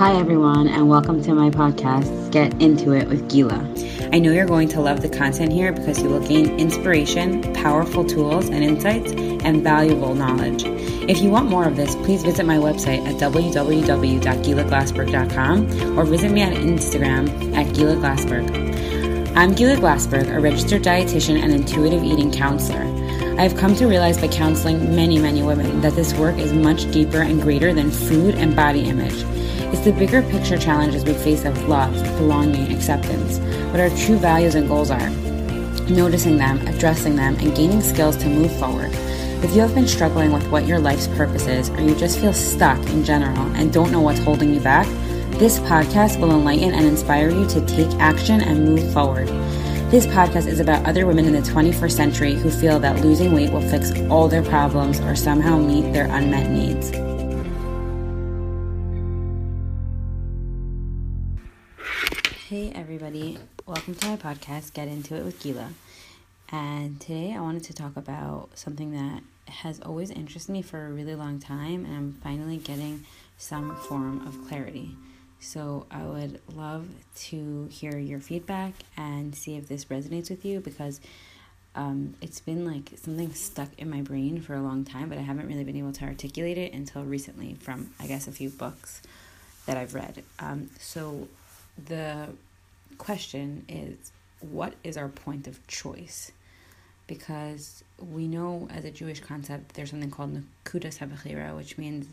Hi, everyone, and welcome to my podcast, Get Into It with Gila. I know you're going to love the content here because you will gain inspiration, powerful tools and insights, and valuable knowledge. If you want more of this, please visit my website at www.gilaglassberg.com or visit me on Instagram at Gila Glassberg. I'm Gila Glassberg, a registered dietitian and intuitive eating counselor. I have come to realize by counseling many, many women that this work is much deeper and greater than food and body image. It's the bigger picture challenges we face of love, belonging, acceptance, what our true values and goals are, noticing them, addressing them, and gaining skills to move forward. If you have been struggling with what your life's purpose is, or you just feel stuck in general and don't know what's holding you back, this podcast will enlighten and inspire you to take action and move forward. This podcast is about other women in the 21st century who feel that losing weight will fix all their problems or somehow meet their unmet needs. Hey, everybody. Welcome to my podcast, Get Into It with Gila. And today I wanted to talk about something that has always interested me for a really long time, and I'm finally getting some form of clarity. So I would love to hear your feedback and see if this resonates with you because um, it's been like something stuck in my brain for a long time, but I haven't really been able to articulate it until recently from, I guess, a few books that I've read. Um, so the question is what is our point of choice? Because we know as a Jewish concept, there's something called Nakudas HaBechira, which means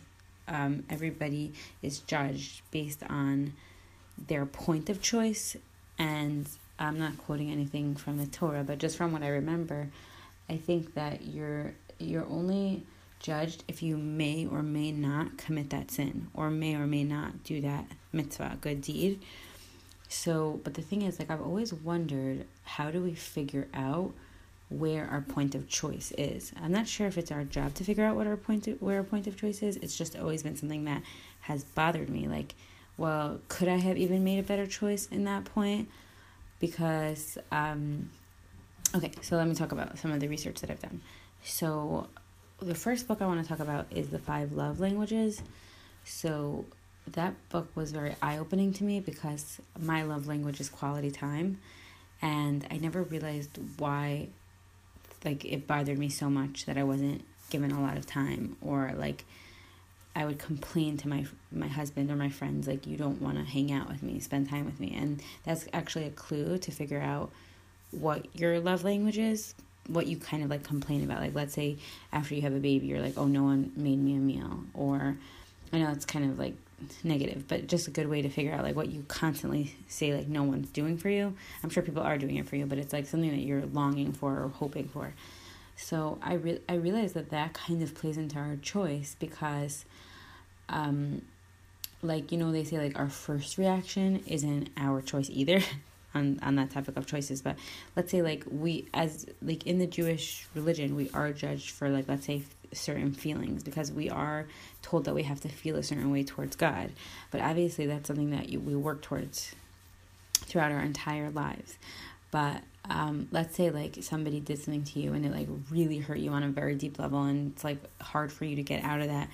um, everybody is judged based on their point of choice. And I'm not quoting anything from the Torah, but just from what I remember, I think that you're you're only judged if you may or may not commit that sin or may or may not do that mitzvah, good deed. So, but the thing is, like, I've always wondered how do we figure out where our point of choice is? I'm not sure if it's our job to figure out what our point of, where our point of choice is. It's just always been something that has bothered me. Like, well, could I have even made a better choice in that point? Because, um, okay, so let me talk about some of the research that I've done. So, the first book I want to talk about is The Five Love Languages. So, that book was very eye opening to me because my love language is quality time. And I never realized why, like, it bothered me so much that I wasn't given a lot of time or, like, I would complain to my my husband or my friends like you don't want to hang out with me, spend time with me, and that's actually a clue to figure out what your love language is, what you kind of like complain about. Like let's say after you have a baby, you're like, "Oh, no one made me a meal," or I know it's kind of like negative, but just a good way to figure out like what you constantly say like no one's doing for you. I'm sure people are doing it for you, but it's like something that you're longing for or hoping for. So I re- I realize that that kind of plays into our choice because um like you know they say like our first reaction isn't our choice either on on that topic of choices but let's say like we as like in the Jewish religion we are judged for like let's say certain feelings because we are told that we have to feel a certain way towards God. But obviously, that's something that you, we work towards throughout our entire lives. But um, let's say like somebody did something to you and it like really hurt you on a very deep level, and it's like hard for you to get out of that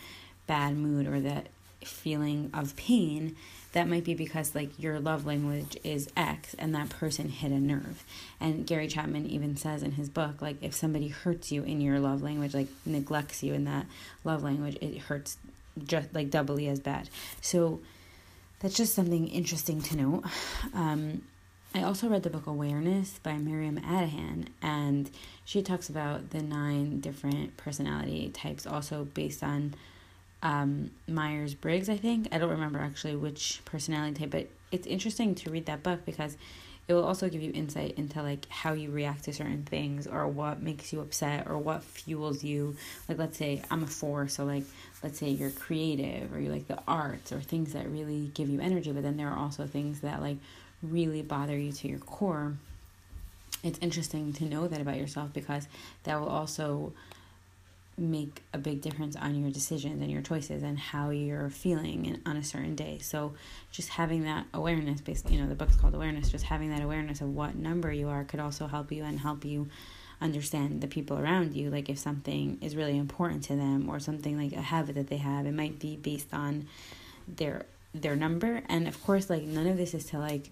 bad mood or that feeling of pain that might be because like your love language is X and that person hit a nerve. And Gary Chapman even says in his book, like if somebody hurts you in your love language, like neglects you in that love language, it hurts just like doubly as bad. So that's just something interesting to note. Um, I also read the book Awareness by Miriam Adahan, and she talks about the nine different personality types, also based on um, Myers Briggs, I think. I don't remember actually which personality type, but it's interesting to read that book because it will also give you insight into like how you react to certain things or what makes you upset or what fuels you. Like, let's say I'm a four, so like, let's say you're creative or you like the arts or things that really give you energy, but then there are also things that like really bother you to your core. It's interesting to know that about yourself because that will also make a big difference on your decisions and your choices and how you're feeling on a certain day. So just having that awareness based you know, the book's called awareness, just having that awareness of what number you are could also help you and help you understand the people around you. Like if something is really important to them or something like a habit that they have, it might be based on their their number and of course like none of this is to like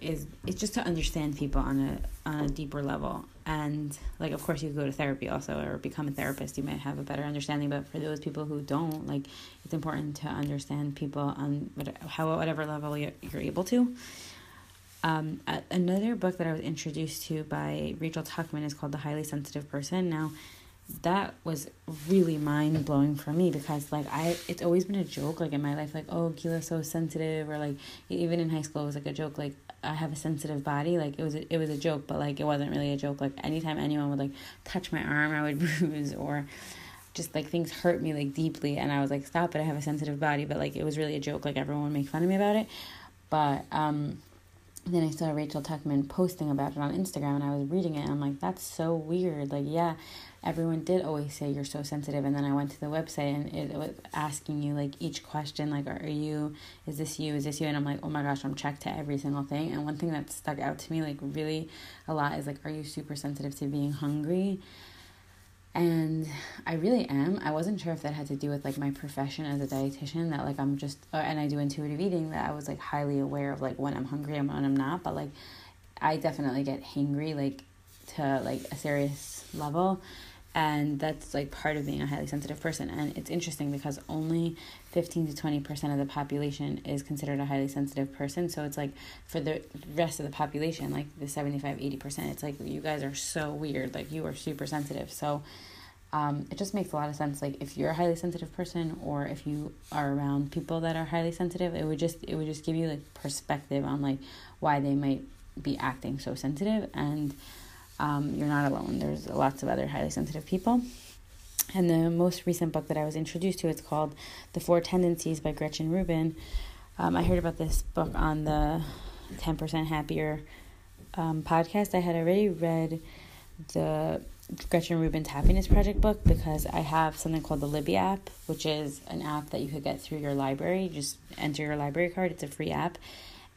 is it's just to understand people on a on a deeper level. And like of course you go to therapy also or become a therapist. You might have a better understanding. But for those people who don't like it's important to understand people on how whatever level you're, you're able to. Um, another book that I was introduced to by Rachel Tuckman is called The Highly Sensitive Person. Now, that was really mind blowing for me because like I it's always been a joke like in my life like oh Gila's so sensitive or like even in high school it was like a joke like I have a sensitive body like it was a, it was a joke but like it wasn't really a joke like anytime anyone would like touch my arm I would bruise or just like things hurt me like deeply and I was like stop it I have a sensitive body but like it was really a joke like everyone would make fun of me about it but um then I saw Rachel Tuckman posting about it on Instagram and I was reading it and I'm like, that's so weird. Like, yeah, everyone did always say you're so sensitive. And then I went to the website and it was asking you like each question, like, are you, is this you, is this you? And I'm like, oh my gosh, I'm checked to every single thing. And one thing that stuck out to me like really a lot is like, are you super sensitive to being hungry? And I really am. I wasn't sure if that had to do with like my profession as a dietitian that like I'm just uh, and I do intuitive eating that I was like highly aware of like when I'm hungry and when I'm not, but like I definitely get hangry like to like a serious level and that's like part of being a highly sensitive person. And it's interesting because only 15 to 20% of the population is considered a highly sensitive person. So it's like for the rest of the population like the 75 80% it's like you guys are so weird. Like you are super sensitive. So um, it just makes a lot of sense. Like if you're a highly sensitive person or if you are around people that are highly sensitive it would just it would just give you like perspective on like why they might be acting so sensitive. And um, you're not alone. There's lots of other highly sensitive people. And the most recent book that I was introduced to, it's called The Four Tendencies by Gretchen Rubin. Um, I heard about this book on the 10% Happier um, podcast. I had already read the Gretchen Rubin's Happiness Project book because I have something called the Libby app, which is an app that you could get through your library. You just enter your library card, it's a free app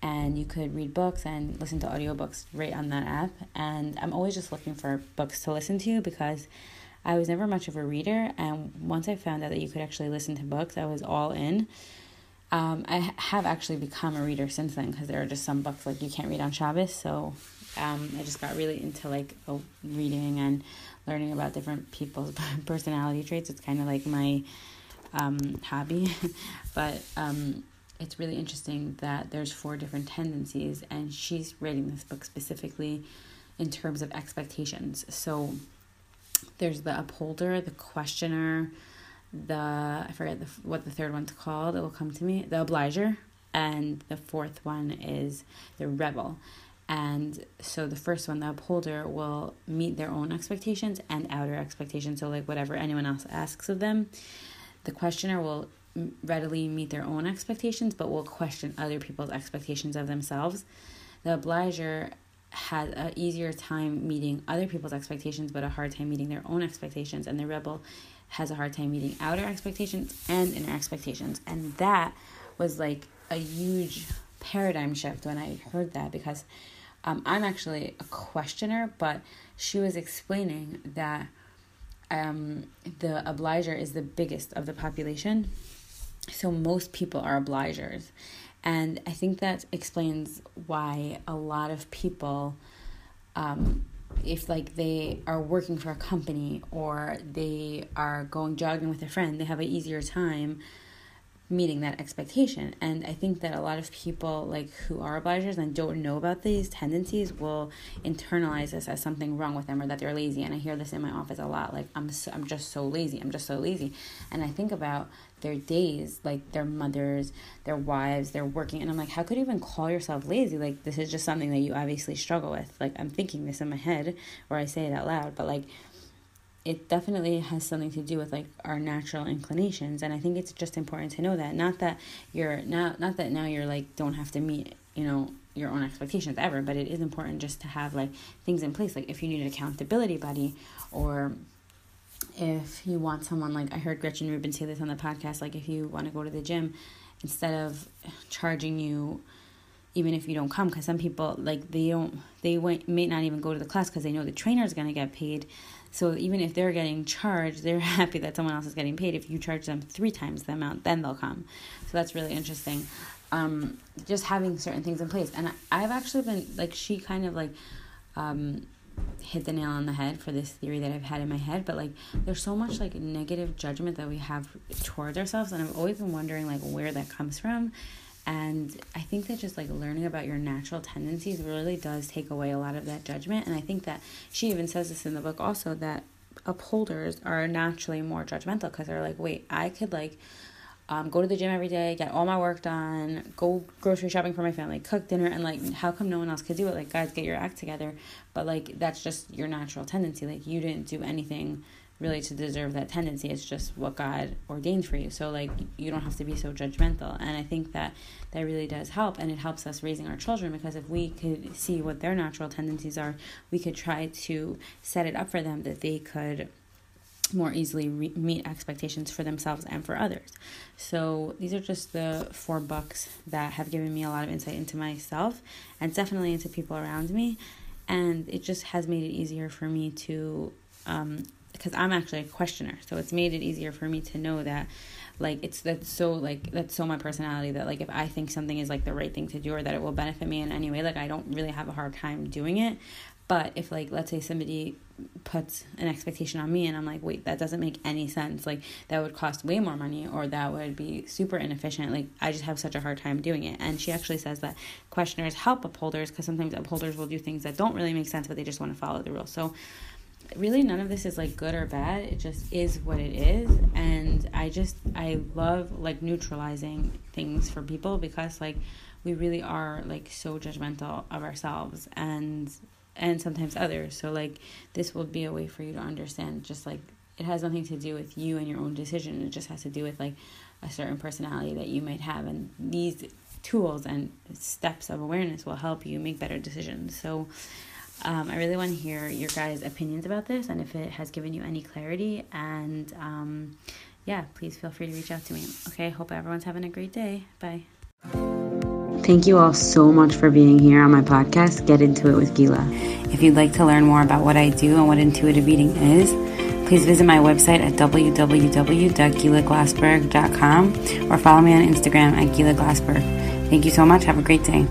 and you could read books and listen to audiobooks right on that app. And I'm always just looking for books to listen to because I was never much of a reader. And once I found out that you could actually listen to books, I was all in. Um, I have actually become a reader since then because there are just some books like you can't read on Shabbos. So um, I just got really into like reading and learning about different people's personality traits. It's kind of like my um, hobby. but um, it's really interesting that there's four different tendencies and she's writing this book specifically in terms of expectations. So there's the upholder the questioner the i forget the, what the third one's called it will come to me the obliger and the fourth one is the rebel. And so the first one the upholder will meet their own expectations and outer expectations so like whatever anyone else asks of them. The questioner will readily meet their own expectations, but will question other people's expectations of themselves. The obliger has an easier time meeting other people's expectations, but a hard time meeting their own expectations. And the rebel has a hard time meeting outer expectations and inner expectations. And that was like a huge paradigm shift when I heard that because um, I'm actually a questioner, but she was explaining that um, the obliger is the biggest of the population so most people are obligers. And I think that explains why a lot of people, um, if like they are working for a company or they are going jogging with a friend, they have an easier time meeting that expectation. And I think that a lot of people like who are obligers and don't know about these tendencies will internalize this as something wrong with them or that they're lazy. And I hear this in my office a lot like I'm so, I'm just so lazy. I'm just so lazy. And I think about their days, like their mothers, their wives, they're working and I'm like how could you even call yourself lazy? Like this is just something that you obviously struggle with. Like I'm thinking this in my head or I say it out loud, but like it definitely has something to do with like our natural inclinations and i think it's just important to know that. Not that you're not not that now you're like don't have to meet you know your own expectations ever but it is important just to have like things in place. Like if you need an accountability buddy or if you want someone like i heard gretchen rubin say this on the podcast like if you want to go to the gym instead of charging you even if you don't come because some people like they don't they went, may not even go to the class because they know the trainer is going to get paid So even if they're getting charged, they're happy that someone else is getting paid. If you charge them three times the amount, then they'll come. So that's really interesting. Um, just having certain things in place. And I've actually been like, she kind of like, um, hit the nail on the head for this theory that I've had in my head, but like there's so much like negative judgment that we have towards ourselves and I've always been wondering like where that comes from. And I think that just like learning about your natural tendencies really does take away a lot of that judgment. And I think that she even says this in the book also that upholders are naturally more judgmental because they're like, wait, I could like um, go to the gym every day, get all my work done, go grocery shopping for my family, cook dinner, and like, how come no one else could do it? Like, guys, get your act together. But like, that's just your natural tendency. Like, you didn't do anything really to deserve that tendency. It's just what God ordained for you. So like, you don't have to be so judgmental. And I think that that really does help, and it helps us raising our children because if we could see what their natural tendencies are, we could try to set it up for them that they could more easily re- meet expectations for themselves and for others. So, these are just the four books that have given me a lot of insight into myself and definitely into people around me. And it just has made it easier for me to, um, because I'm actually a questioner. So, it's made it easier for me to know that, like, it's that's so, like, that's so my personality that, like, if I think something is, like, the right thing to do or that it will benefit me in any way, like, I don't really have a hard time doing it. But if like let's say somebody puts an expectation on me and I'm like, wait, that doesn't make any sense. Like that would cost way more money or that would be super inefficient. Like I just have such a hard time doing it. And she actually says that questioners help upholders because sometimes upholders will do things that don't really make sense, but they just want to follow the rules. So really none of this is like good or bad. It just is what it is. And I just I love like neutralizing things for people because like we really are like so judgmental of ourselves and and sometimes others. So like this will be a way for you to understand just like it has nothing to do with you and your own decision. It just has to do with like a certain personality that you might have and these tools and steps of awareness will help you make better decisions. So um, I really want to hear your guys' opinions about this and if it has given you any clarity. And um, yeah, please feel free to reach out to me. Okay, hope everyone's having a great day. Bye. Thank you all so much for being here on my podcast, Get Into It with Gila. If you'd like to learn more about what I do and what intuitive eating is, please visit my website at www.gilaglassberg.com or follow me on Instagram at Gila Glassberg. Thank you so much. Have a great day.